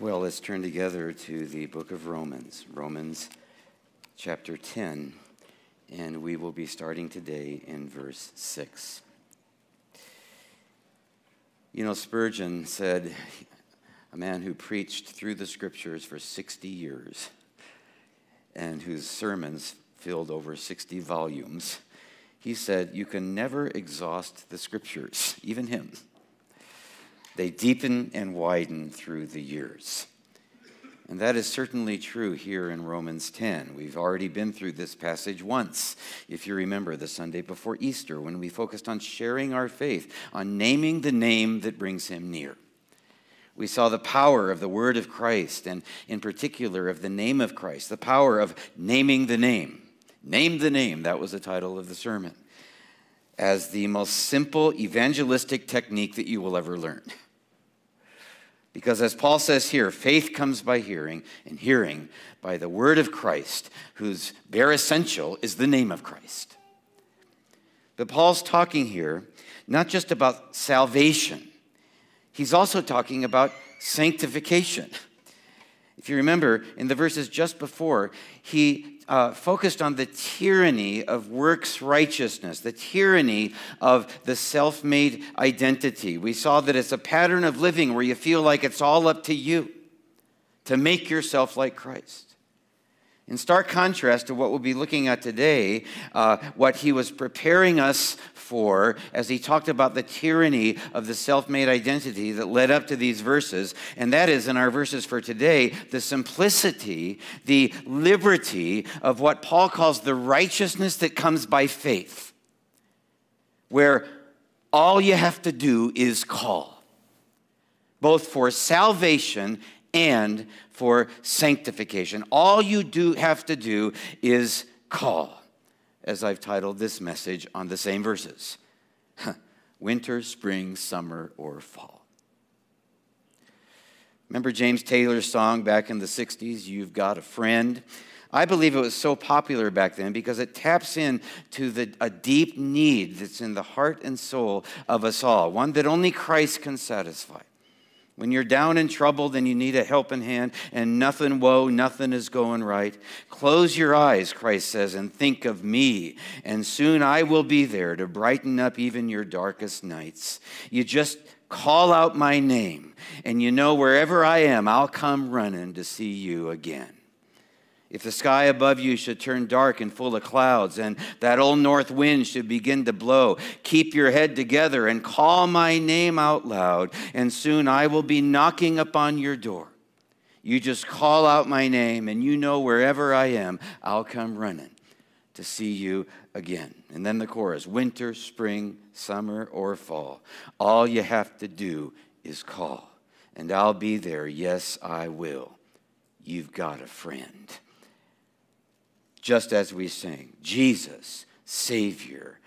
Well, let's turn together to the book of Romans, Romans chapter 10, and we will be starting today in verse 6. You know, Spurgeon said, a man who preached through the scriptures for 60 years and whose sermons filled over 60 volumes, he said, You can never exhaust the scriptures, even him. They deepen and widen through the years. And that is certainly true here in Romans 10. We've already been through this passage once, if you remember, the Sunday before Easter, when we focused on sharing our faith, on naming the name that brings him near. We saw the power of the word of Christ, and in particular of the name of Christ, the power of naming the name. Name the name, that was the title of the sermon, as the most simple evangelistic technique that you will ever learn. Because as Paul says here, faith comes by hearing, and hearing by the word of Christ, whose bare essential is the name of Christ. But Paul's talking here not just about salvation, he's also talking about sanctification. If you remember in the verses just before, he uh, focused on the tyranny of works righteousness, the tyranny of the self made identity. We saw that it's a pattern of living where you feel like it's all up to you to make yourself like Christ. In stark contrast to what we'll be looking at today, uh, what he was preparing us for as he talked about the tyranny of the self made identity that led up to these verses. And that is, in our verses for today, the simplicity, the liberty of what Paul calls the righteousness that comes by faith, where all you have to do is call, both for salvation and for sanctification. All you do have to do is call as I've titled this message on the same verses winter, spring, summer, or fall. Remember James Taylor's song back in the 60s, You've Got a Friend? I believe it was so popular back then because it taps into a deep need that's in the heart and soul of us all, one that only Christ can satisfy. When you're down and troubled and you need a helping hand and nothing, whoa, nothing is going right, close your eyes, Christ says, and think of me. And soon I will be there to brighten up even your darkest nights. You just call out my name, and you know wherever I am, I'll come running to see you again. If the sky above you should turn dark and full of clouds, and that old north wind should begin to blow, keep your head together and call my name out loud, and soon I will be knocking upon your door. You just call out my name, and you know wherever I am, I'll come running to see you again. And then the chorus winter, spring, summer, or fall. All you have to do is call, and I'll be there. Yes, I will. You've got a friend just as we sing Jesus, Savior,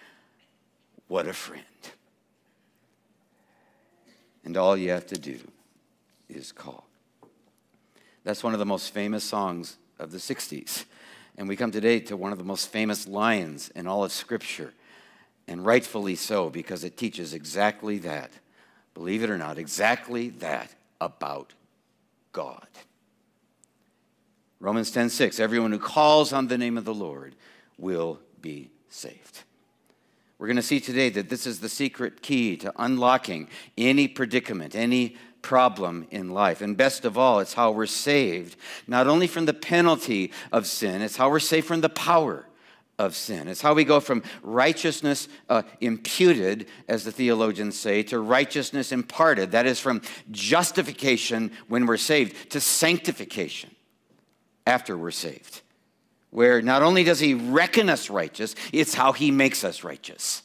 what a friend. And all you have to do is call. That's one of the most famous songs of the 60s. And we come today to one of the most famous lines in all of Scripture, and rightfully so, because it teaches exactly that. Believe it or not, exactly that about God. Romans 10:6 Everyone who calls on the name of the Lord will be saved. We're going to see today that this is the secret key to unlocking any predicament, any problem in life. And best of all, it's how we're saved, not only from the penalty of sin, it's how we're saved from the power of sin. It's how we go from righteousness uh, imputed, as the theologians say, to righteousness imparted. That is from justification when we're saved to sanctification after we're saved, where not only does he reckon us righteous, it's how he makes us righteous.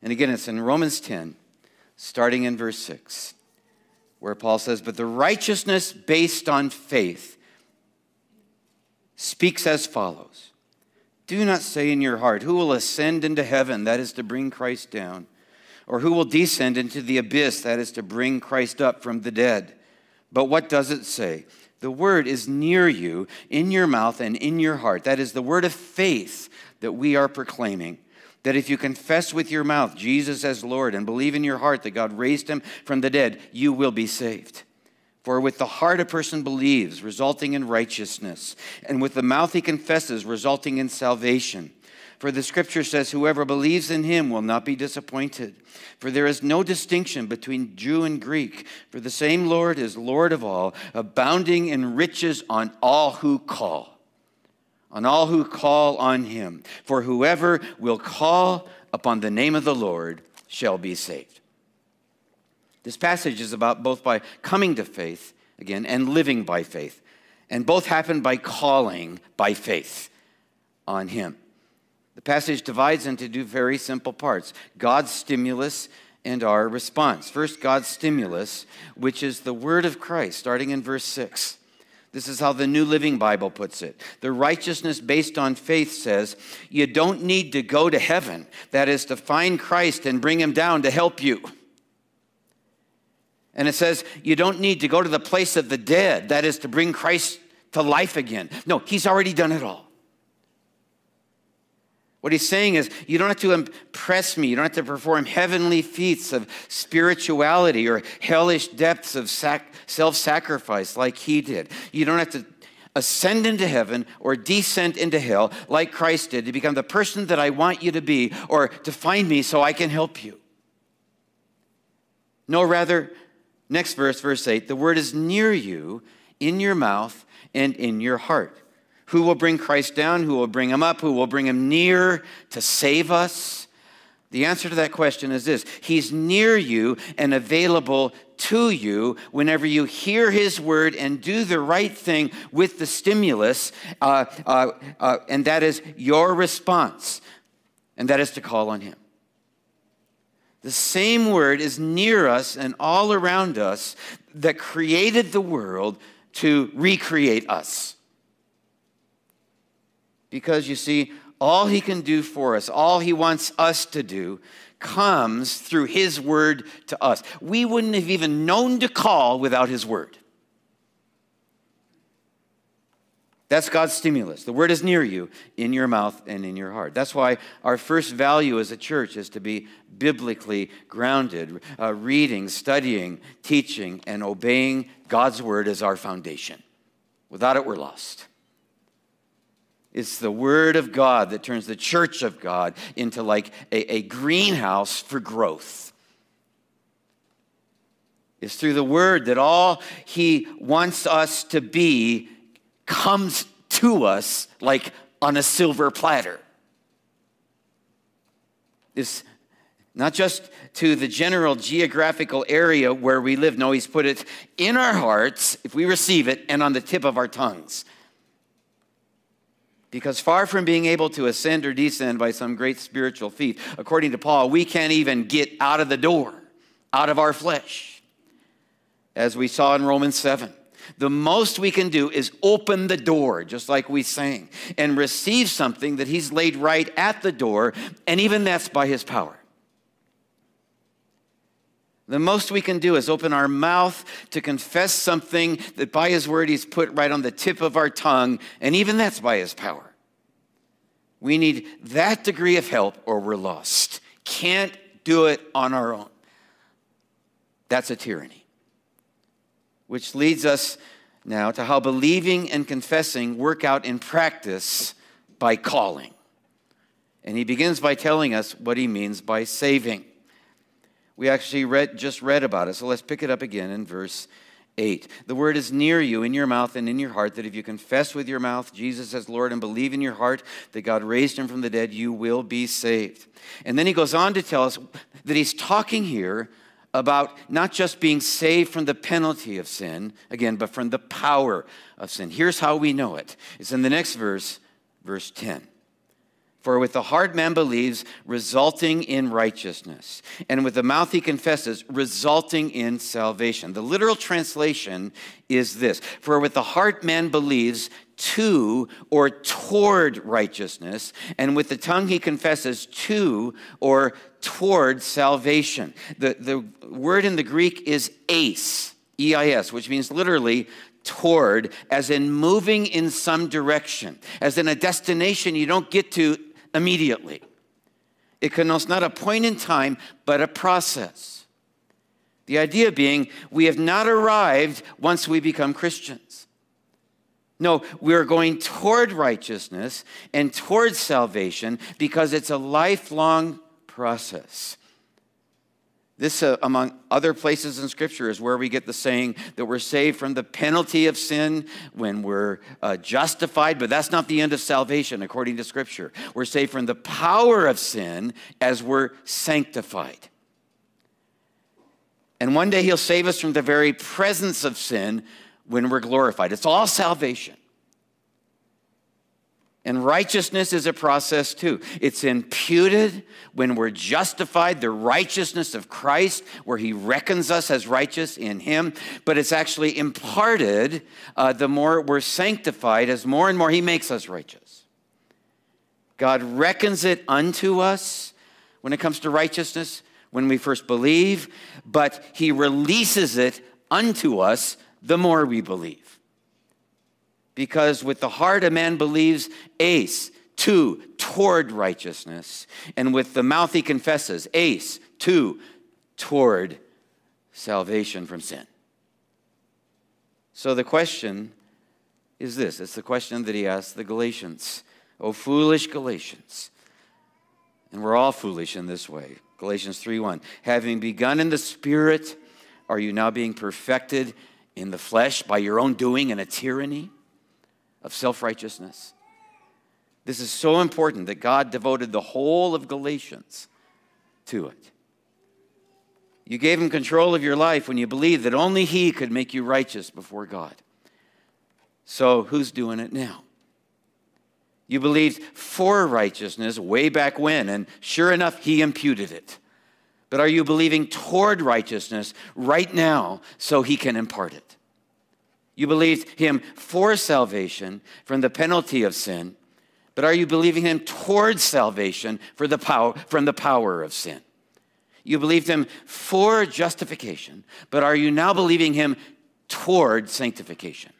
And again, it's in Romans 10, starting in verse 6, where Paul says, But the righteousness based on faith speaks as follows Do not say in your heart, Who will ascend into heaven, that is to bring Christ down? Or who will descend into the abyss, that is to bring Christ up from the dead? But what does it say? The word is near you, in your mouth and in your heart. That is the word of faith that we are proclaiming. that if you confess with your mouth Jesus as Lord and believe in your heart that God raised him from the dead, you will be saved. For with the heart a person believes, resulting in righteousness, and with the mouth he confesses, resulting in salvation. For the scripture says, Whoever believes in him will not be disappointed. For there is no distinction between Jew and Greek, for the same Lord is Lord of all, abounding in riches on all who call on all who call on him. For whoever will call upon the name of the Lord shall be saved. This passage is about both by coming to faith, again, and living by faith. And both happen by calling by faith on him. The passage divides into two very simple parts God's stimulus and our response. First, God's stimulus, which is the word of Christ, starting in verse 6. This is how the New Living Bible puts it. The righteousness based on faith says you don't need to go to heaven, that is, to find Christ and bring him down to help you. And it says you don't need to go to the place of the dead, that is, to bring Christ to life again. No, he's already done it all. What he's saying is, you don't have to impress me. You don't have to perform heavenly feats of spirituality or hellish depths of sac- self sacrifice like he did. You don't have to ascend into heaven or descend into hell like Christ did to become the person that I want you to be or to find me so I can help you. No, rather, next verse, verse 8 the word is near you, in your mouth and in your heart. Who will bring Christ down? Who will bring him up? Who will bring him near to save us? The answer to that question is this He's near you and available to you whenever you hear His word and do the right thing with the stimulus, uh, uh, uh, and that is your response, and that is to call on Him. The same word is near us and all around us that created the world to recreate us. Because you see, all he can do for us, all he wants us to do, comes through his word to us. We wouldn't have even known to call without his word. That's God's stimulus. The word is near you, in your mouth and in your heart. That's why our first value as a church is to be biblically grounded, uh, reading, studying, teaching, and obeying God's word as our foundation. Without it, we're lost. It's the Word of God that turns the church of God into like a, a greenhouse for growth. It's through the Word that all He wants us to be comes to us like on a silver platter. It's not just to the general geographical area where we live. No, He's put it in our hearts if we receive it and on the tip of our tongues. Because far from being able to ascend or descend by some great spiritual feat, according to Paul, we can't even get out of the door, out of our flesh, as we saw in Romans 7. The most we can do is open the door, just like we sang, and receive something that He's laid right at the door, and even that's by His power. The most we can do is open our mouth to confess something that by His word He's put right on the tip of our tongue, and even that's by His power. We need that degree of help or we're lost. Can't do it on our own. That's a tyranny. Which leads us now to how believing and confessing work out in practice by calling. And he begins by telling us what he means by saving. We actually read, just read about it. So let's pick it up again in verse 8. The word is near you, in your mouth and in your heart, that if you confess with your mouth Jesus as Lord and believe in your heart that God raised him from the dead, you will be saved. And then he goes on to tell us that he's talking here about not just being saved from the penalty of sin, again, but from the power of sin. Here's how we know it it's in the next verse, verse 10. For with the heart man believes, resulting in righteousness, and with the mouth he confesses, resulting in salvation. The literal translation is this For with the heart man believes to or toward righteousness, and with the tongue he confesses to or toward salvation. The, the word in the Greek is eis, E I S, which means literally toward, as in moving in some direction, as in a destination you don't get to immediately. It connotes not a point in time, but a process. The idea being, we have not arrived once we become Christians. No, we're going toward righteousness and toward salvation because it's a lifelong process. This, uh, among other places in Scripture, is where we get the saying that we're saved from the penalty of sin when we're uh, justified, but that's not the end of salvation, according to Scripture. We're saved from the power of sin as we're sanctified. And one day He'll save us from the very presence of sin when we're glorified. It's all salvation. And righteousness is a process too. It's imputed when we're justified, the righteousness of Christ, where He reckons us as righteous in Him. But it's actually imparted uh, the more we're sanctified, as more and more He makes us righteous. God reckons it unto us when it comes to righteousness when we first believe, but He releases it unto us the more we believe. Because with the heart a man believes, ace, two, toward righteousness. And with the mouth he confesses, ace, two, toward salvation from sin. So the question is this it's the question that he asked the Galatians. Oh, foolish Galatians. And we're all foolish in this way. Galatians 3:1. Having begun in the spirit, are you now being perfected in the flesh by your own doing and a tyranny? Of self righteousness. This is so important that God devoted the whole of Galatians to it. You gave him control of your life when you believed that only he could make you righteous before God. So, who's doing it now? You believed for righteousness way back when, and sure enough, he imputed it. But are you believing toward righteousness right now so he can impart it? You believed him for salvation from the penalty of sin, but are you believing him towards salvation for the power, from the power of sin? You believed him for justification, but are you now believing him toward sanctification?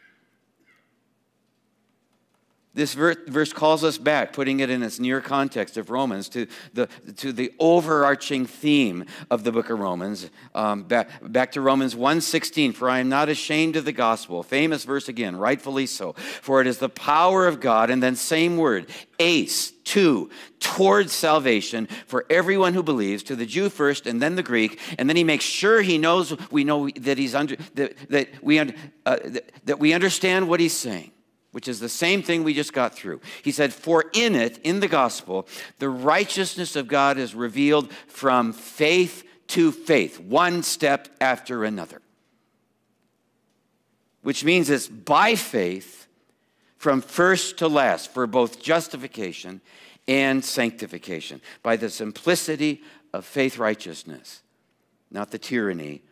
This verse calls us back, putting it in its near context of Romans, to the, to the overarching theme of the book of Romans. Um, back, back to Romans 1.16, for I am not ashamed of the gospel. Famous verse again, rightfully so. For it is the power of God, and then same word, ace, two, towards salvation for everyone who believes, to the Jew first and then the Greek, and then he makes sure he knows, we know that he's under, that, that, we, uh, that, that we understand what he's saying which is the same thing we just got through. He said, For in it, in the gospel, the righteousness of God is revealed from faith to faith, one step after another. Which means it's by faith from first to last for both justification and sanctification, by the simplicity of faith righteousness, not the tyranny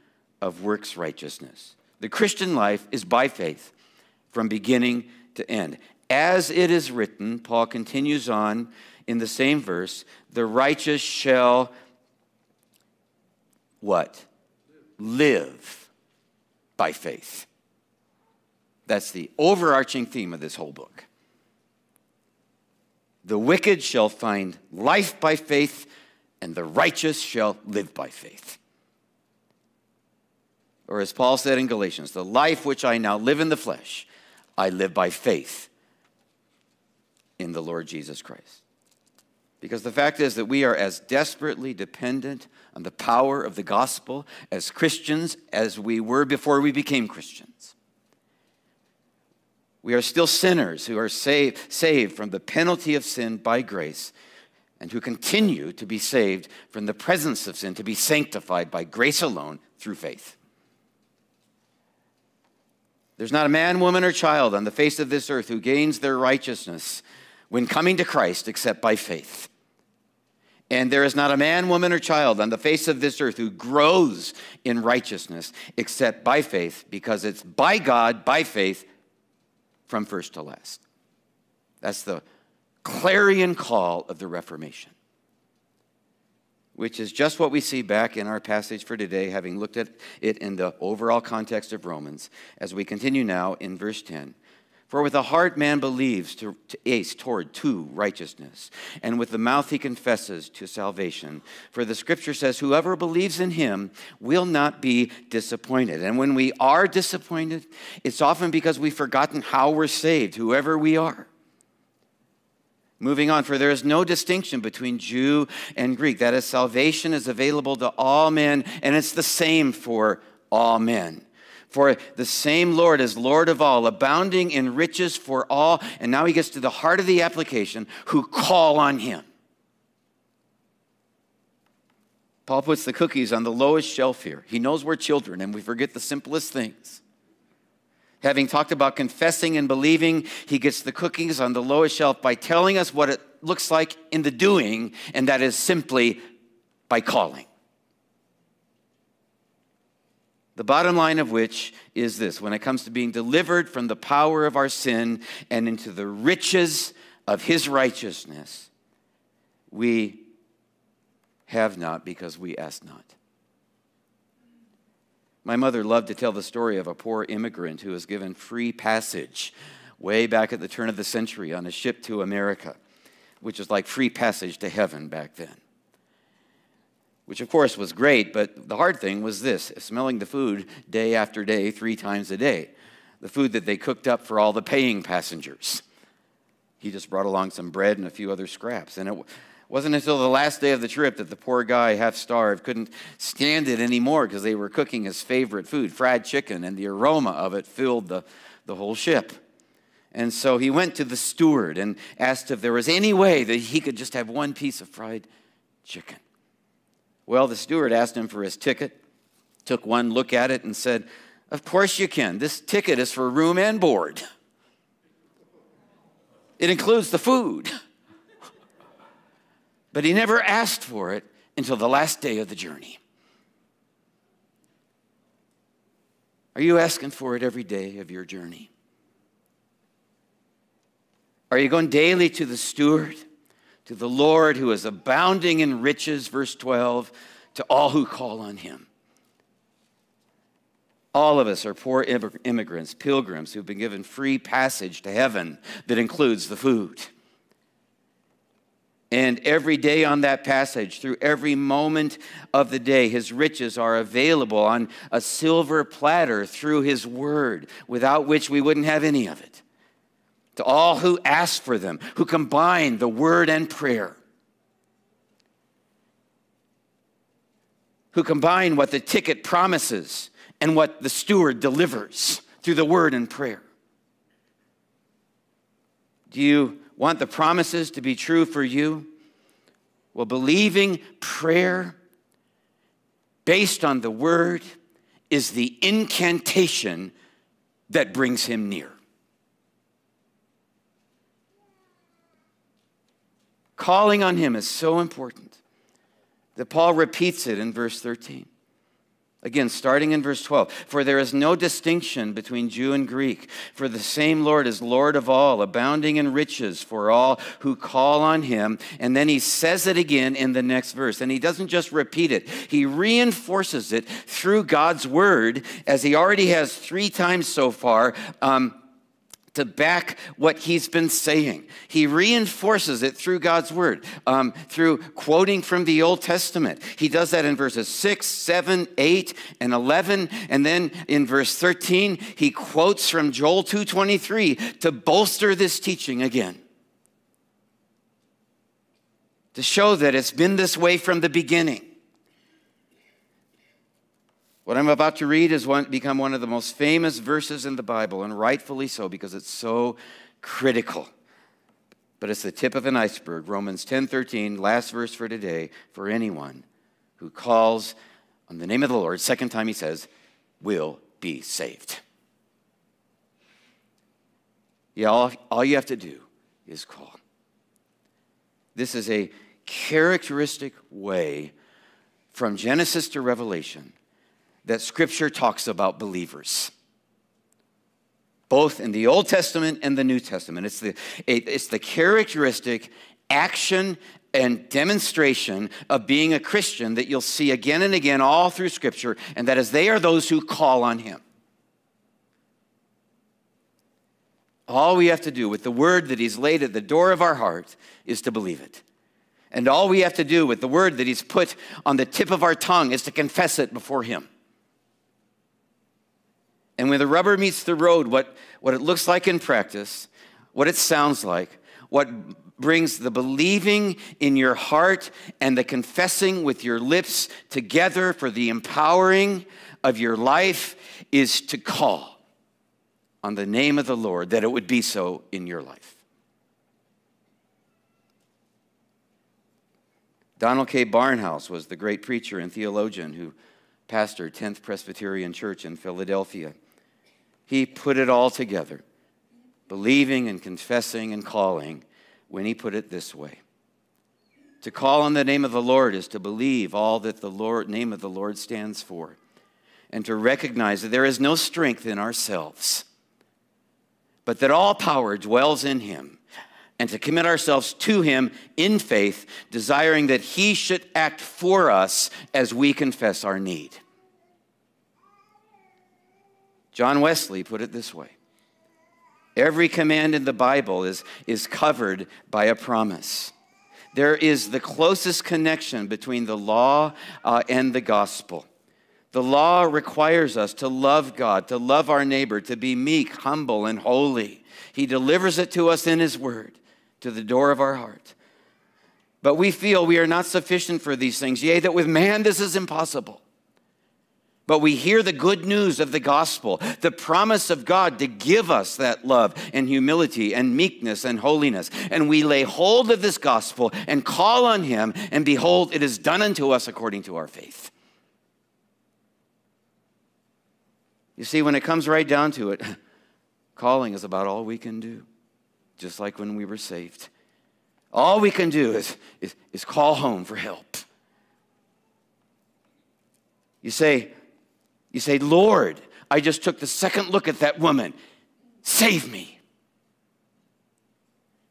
of works righteousness. The Christian life is by faith from beginning to end. As it is written, Paul continues on in the same verse, the righteous shall what? Live by faith. That's the overarching theme of this whole book. The wicked shall find life by faith, and the righteous shall live by faith. Or as Paul said in Galatians, the life which I now live in the flesh, I live by faith in the Lord Jesus Christ. Because the fact is that we are as desperately dependent on the power of the gospel as Christians as we were before we became Christians. We are still sinners who are saved, saved from the penalty of sin by grace and who continue to be saved from the presence of sin, to be sanctified by grace alone through faith. There's not a man, woman, or child on the face of this earth who gains their righteousness when coming to Christ except by faith. And there is not a man, woman, or child on the face of this earth who grows in righteousness except by faith, because it's by God, by faith, from first to last. That's the clarion call of the Reformation which is just what we see back in our passage for today, having looked at it in the overall context of Romans, as we continue now in verse 10. For with the heart man believes to, to ace toward to righteousness, and with the mouth he confesses to salvation. For the scripture says, Whoever believes in him will not be disappointed. And when we are disappointed, it's often because we've forgotten how we're saved, whoever we are. Moving on, for there is no distinction between Jew and Greek. That is, salvation is available to all men, and it's the same for all men. For the same Lord is Lord of all, abounding in riches for all. And now he gets to the heart of the application who call on him. Paul puts the cookies on the lowest shelf here. He knows we're children and we forget the simplest things. Having talked about confessing and believing, he gets the cookies on the lowest shelf by telling us what it looks like in the doing, and that is simply by calling. The bottom line of which is this when it comes to being delivered from the power of our sin and into the riches of his righteousness, we have not because we ask not. My mother loved to tell the story of a poor immigrant who was given free passage way back at the turn of the century on a ship to America, which was like free passage to heaven back then which of course was great, but the hard thing was this smelling the food day after day, three times a day. The food that they cooked up for all the paying passengers. He just brought along some bread and a few other scraps. And it wasn't until the last day of the trip that the poor guy, half starved, couldn't stand it anymore because they were cooking his favorite food, fried chicken, and the aroma of it filled the, the whole ship. And so he went to the steward and asked if there was any way that he could just have one piece of fried chicken. Well, the steward asked him for his ticket, took one look at it, and said, Of course you can. This ticket is for room and board, it includes the food. But he never asked for it until the last day of the journey. Are you asking for it every day of your journey? Are you going daily to the steward? to the Lord who is abounding in riches, verse 12, to all who call on him. All of us are poor immigrants, pilgrims who've been given free passage to heaven that includes the food. And every day on that passage, through every moment of the day, his riches are available on a silver platter through his word, without which we wouldn't have any of it to all who ask for them, who combine the word and prayer, who combine what the ticket promises and what the steward delivers through the word and prayer. Do you want the promises to be true for you? Well, believing prayer based on the word is the incantation that brings him near. Calling on him is so important that Paul repeats it in verse 13. Again, starting in verse 12. For there is no distinction between Jew and Greek, for the same Lord is Lord of all, abounding in riches for all who call on him. And then he says it again in the next verse. And he doesn't just repeat it, he reinforces it through God's word, as he already has three times so far. Um, to back what he's been saying. He reinforces it through God's word, um, through quoting from the Old Testament. He does that in verses 6, 7, 8, and 11. And then in verse 13, he quotes from Joel 2.23 to bolster this teaching again. To show that it's been this way from the beginning. What I'm about to read has become one of the most famous verses in the Bible, and rightfully so because it's so critical. But it's the tip of an iceberg. Romans 10:13, last verse for today, for anyone who calls on the name of the Lord, second time he says, will be saved. Yeah, all, all you have to do is call. This is a characteristic way from Genesis to Revelation that Scripture talks about believers, both in the Old Testament and the New Testament. It's the, it's the characteristic action and demonstration of being a Christian that you'll see again and again all through Scripture, and that is they are those who call on Him. All we have to do with the word that He's laid at the door of our heart is to believe it. And all we have to do with the word that He's put on the tip of our tongue is to confess it before Him. And when the rubber meets the road, what, what it looks like in practice, what it sounds like, what brings the believing in your heart and the confessing with your lips together for the empowering of your life is to call on the name of the Lord, that it would be so in your life. Donald K. Barnhouse was the great preacher and theologian who pastored 10th Presbyterian Church in Philadelphia. He put it all together, believing and confessing and calling, when he put it this way. To call on the name of the Lord is to believe all that the Lord, name of the Lord stands for, and to recognize that there is no strength in ourselves, but that all power dwells in him, and to commit ourselves to him in faith, desiring that he should act for us as we confess our need. John Wesley put it this way Every command in the Bible is, is covered by a promise. There is the closest connection between the law uh, and the gospel. The law requires us to love God, to love our neighbor, to be meek, humble, and holy. He delivers it to us in His word, to the door of our heart. But we feel we are not sufficient for these things, yea, that with man this is impossible. But we hear the good news of the gospel, the promise of God to give us that love and humility and meekness and holiness. And we lay hold of this gospel and call on Him, and behold, it is done unto us according to our faith. You see, when it comes right down to it, calling is about all we can do, just like when we were saved. All we can do is, is, is call home for help. You say, you say, Lord, I just took the second look at that woman. Save me.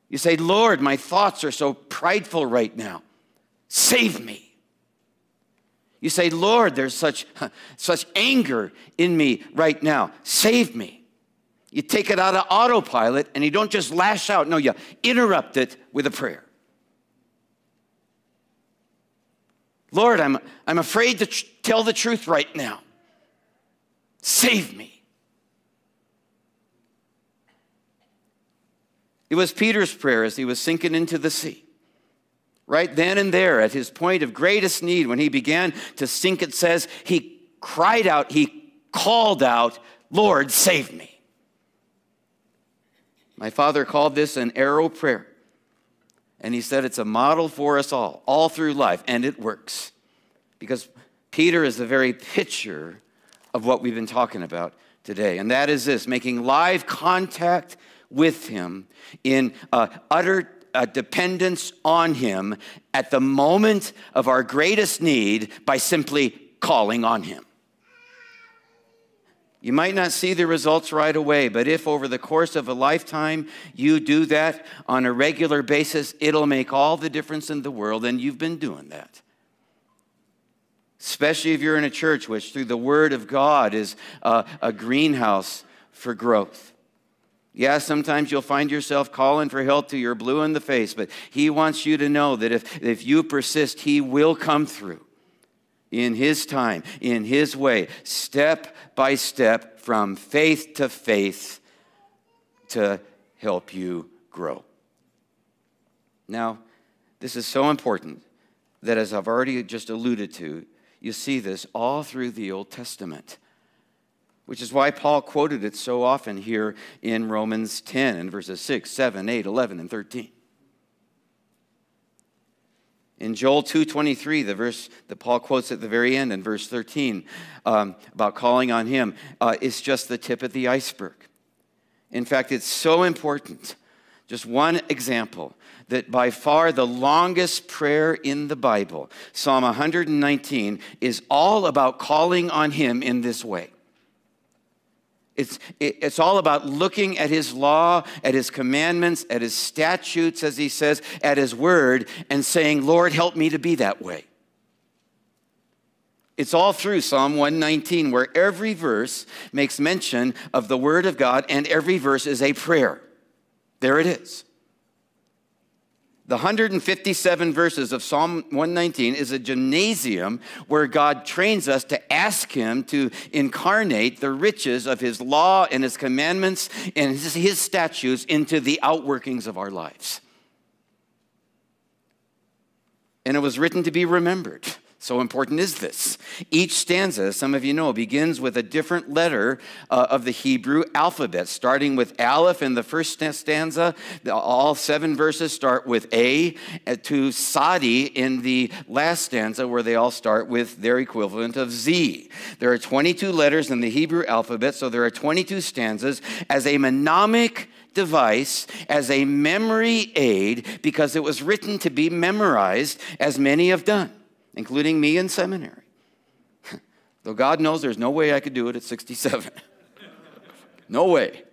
You say, Lord, my thoughts are so prideful right now. Save me. You say, Lord, there's such, such anger in me right now. Save me. You take it out of autopilot and you don't just lash out. No, you interrupt it with a prayer. Lord, I'm, I'm afraid to tr- tell the truth right now. Save me. It was Peter's prayer as he was sinking into the sea. Right then and there, at his point of greatest need, when he began to sink, it says, he cried out, he called out, Lord, save me. My father called this an arrow prayer. And he said it's a model for us all, all through life, and it works. Because Peter is the very picture of what we've been talking about today. And that is this making live contact with Him in uh, utter uh, dependence on Him at the moment of our greatest need by simply calling on Him. You might not see the results right away, but if over the course of a lifetime you do that on a regular basis, it'll make all the difference in the world, and you've been doing that especially if you're in a church which, through the Word of God, is a, a greenhouse for growth. Yeah, sometimes you'll find yourself calling for help till you're blue in the face, but He wants you to know that if, if you persist, He will come through in His time, in His way, step by step, from faith to faith to help you grow. Now, this is so important that, as I've already just alluded to, you see this all through the Old Testament, which is why Paul quoted it so often here in Romans 10 and verses 6, 7, 8, 11, and 13. In Joel 2.23, the verse that Paul quotes at the very end in verse 13 um, about calling on him, uh, is just the tip of the iceberg. In fact, it's so important. Just one example that by far the longest prayer in the Bible, Psalm 119, is all about calling on Him in this way. It's, it's all about looking at his law, at his commandments, at his statutes, as he says, at his word, and saying, Lord, help me to be that way. It's all through Psalm 119, where every verse makes mention of the word of God, and every verse is a prayer. There it is. The 157 verses of Psalm 119 is a gymnasium where God trains us to ask Him to incarnate the riches of His law and His commandments and His, statutes into the outworkings of our lives. And it was written to be remembered. So important is this. Each stanza, as some of you know, begins with a different letter uh, of the Hebrew alphabet, starting with Aleph in the first stanza. All seven verses start with A uh, to Sadi in the last stanza, where they all start with their equivalent of Z. There are 22 letters in the Hebrew alphabet, so there are 22 stanzas as a mnemonic device as a memory aid because it was written to be memorized, as many have done including me in seminary. Though God knows there's no way I could do it at 67. no way.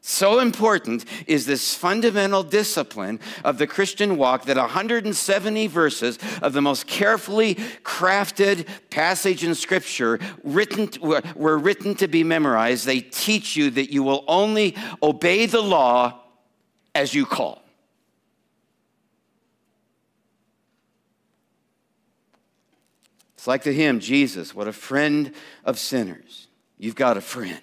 So important is this fundamental discipline of the Christian walk that 170 verses of the most carefully crafted passage in Scripture written, were written to be memorized. They teach you that you will only obey the law as you call. It's like the hymn, Jesus, what a friend of sinners. You've got a friend.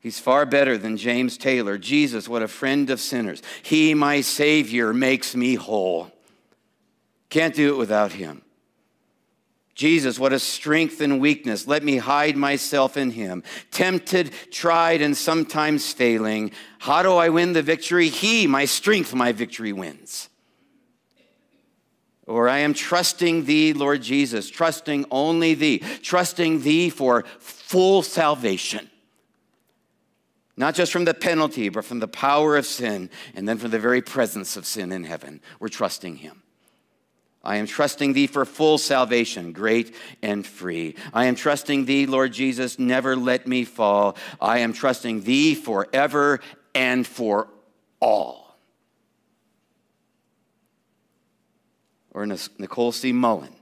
He's far better than James Taylor. Jesus, what a friend of sinners. He, my Savior, makes me whole. Can't do it without him. Jesus, what a strength and weakness. Let me hide myself in him. Tempted, tried, and sometimes failing. How do I win the victory? He, my strength, my victory wins. Or I am trusting thee, Lord Jesus, trusting only thee, trusting thee for full salvation. Not just from the penalty, but from the power of sin, and then from the very presence of sin in heaven. We're trusting him. I am trusting thee for full salvation, great and free. I am trusting thee, Lord Jesus, never let me fall. I am trusting thee forever and for all. Or Nicole C. Mullen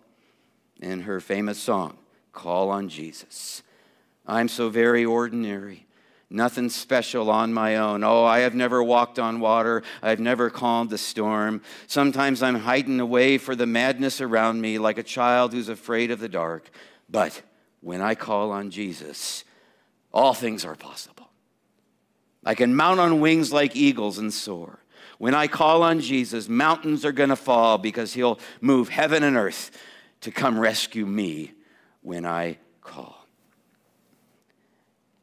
in her famous song, Call on Jesus. I'm so very ordinary, nothing special on my own. Oh, I have never walked on water, I've never calmed the storm. Sometimes I'm hiding away for the madness around me like a child who's afraid of the dark. But when I call on Jesus, all things are possible. I can mount on wings like eagles and soar. When I call on Jesus, mountains are going to fall because he'll move heaven and earth to come rescue me when I call.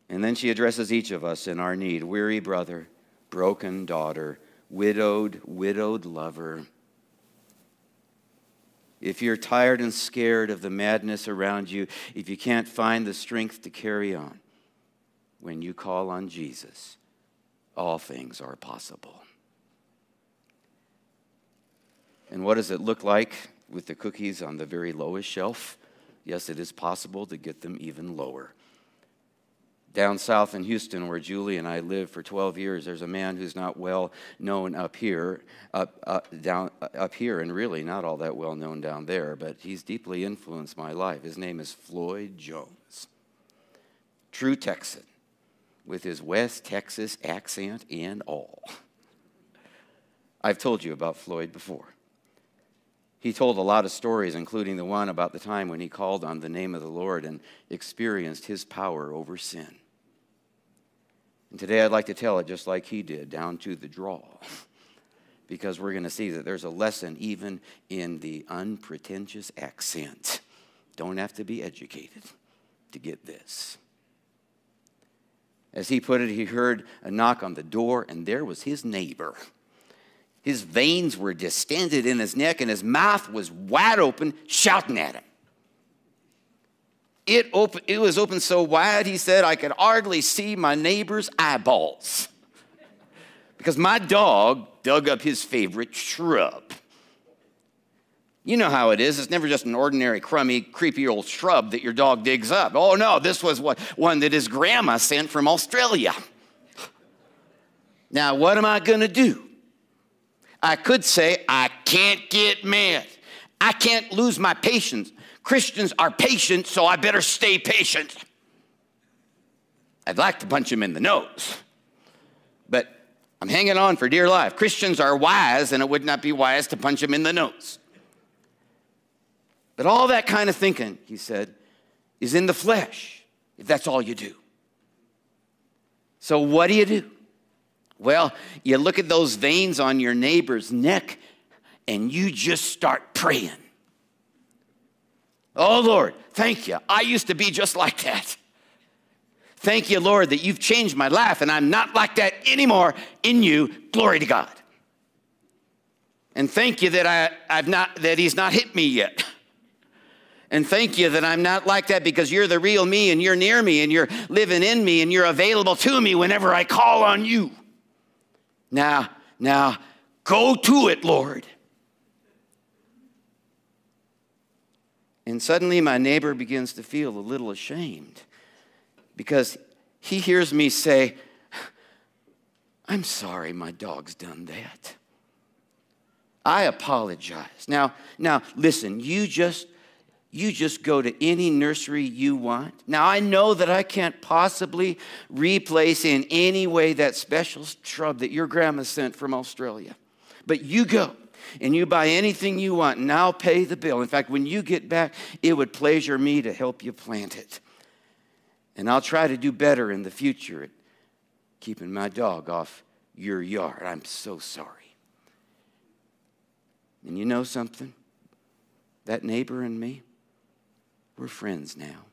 And then she addresses each of us in our need weary brother, broken daughter, widowed, widowed lover. If you're tired and scared of the madness around you, if you can't find the strength to carry on, when you call on Jesus, all things are possible. And what does it look like with the cookies on the very lowest shelf? Yes, it is possible to get them even lower. Down south in Houston, where Julie and I lived for 12 years, there's a man who's not well known up here, up, up, down, up here, and really not all that well known down there, but he's deeply influenced my life. His name is Floyd Jones. True Texan, with his West Texas accent and all. I've told you about Floyd before. He told a lot of stories, including the one about the time when he called on the name of the Lord and experienced his power over sin. And today I'd like to tell it just like he did, down to the draw, because we're going to see that there's a lesson even in the unpretentious accent. Don't have to be educated to get this. As he put it, he heard a knock on the door, and there was his neighbor. His veins were distended in his neck, and his mouth was wide open, shouting at him. It, open, it was open so wide, he said, I could hardly see my neighbor's eyeballs because my dog dug up his favorite shrub. You know how it is. It's never just an ordinary, crummy, creepy old shrub that your dog digs up. Oh, no, this was what, one that his grandma sent from Australia. Now, what am I going to do? I could say, I can't get mad. I can't lose my patience. Christians are patient, so I better stay patient. I'd like to punch him in the nose, but I'm hanging on for dear life. Christians are wise, and it would not be wise to punch him in the nose. But all that kind of thinking, he said, is in the flesh, if that's all you do. So, what do you do? Well, you look at those veins on your neighbor's neck and you just start praying. Oh, Lord, thank you. I used to be just like that. Thank you, Lord, that you've changed my life and I'm not like that anymore in you. Glory to God. And thank you that, I, I've not, that He's not hit me yet. And thank you that I'm not like that because you're the real me and you're near me and you're living in me and you're available to me whenever I call on you. Now, now, go to it, Lord. And suddenly my neighbor begins to feel a little ashamed because he hears me say, I'm sorry my dog's done that. I apologize. Now, now listen, you just you just go to any nursery you want. Now, I know that I can't possibly replace in any way that special shrub that your grandma sent from Australia. But you go and you buy anything you want, and I'll pay the bill. In fact, when you get back, it would pleasure me to help you plant it. And I'll try to do better in the future at keeping my dog off your yard. I'm so sorry. And you know something? That neighbor and me, we're friends now.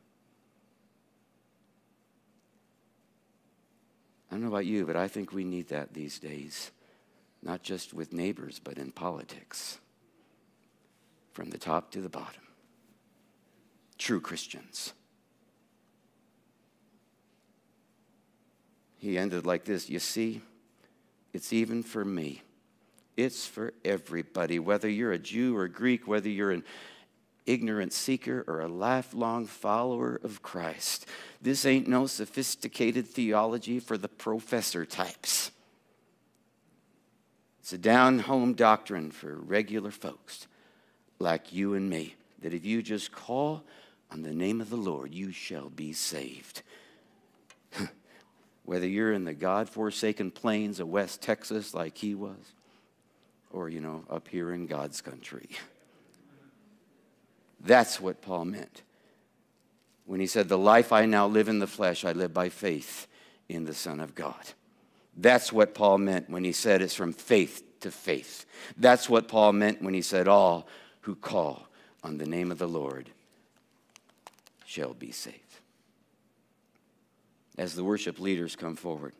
I don't know about you, but I think we need that these days, not just with neighbors, but in politics, from the top to the bottom. True Christians. He ended like this You see, it's even for me. It's for everybody, whether you're a Jew or Greek, whether you're an ignorant seeker or a lifelong follower of Christ. This ain't no sophisticated theology for the professor types. It's a down home doctrine for regular folks like you and me that if you just call on the name of the Lord, you shall be saved. Whether you're in the God forsaken plains of West Texas like he was, or, you know, up here in God's country. That's what Paul meant when he said, The life I now live in the flesh, I live by faith in the Son of God. That's what Paul meant when he said it's from faith to faith. That's what Paul meant when he said, All who call on the name of the Lord shall be saved. As the worship leaders come forward,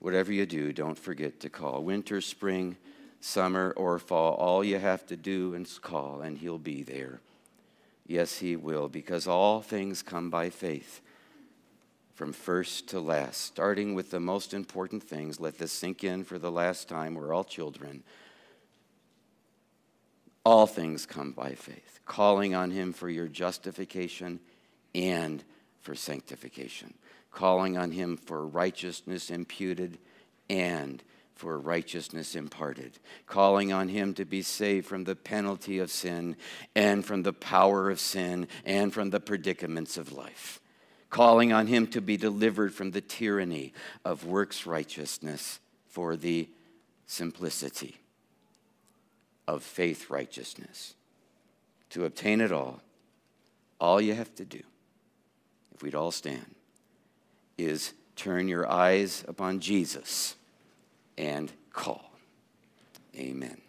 whatever you do, don't forget to call. Winter, spring, summer or fall. All you have to do is call, and He'll be there. Yes, He will, because all things come by faith from first to last, starting with the most important things. Let this sink in for the last time. We're all children. All things come by faith, calling on Him for your justification and for sanctification, calling on Him for righteousness imputed and for righteousness imparted, calling on him to be saved from the penalty of sin and from the power of sin and from the predicaments of life, calling on him to be delivered from the tyranny of works righteousness for the simplicity of faith righteousness. To obtain it all, all you have to do, if we'd all stand, is turn your eyes upon Jesus and call. Amen.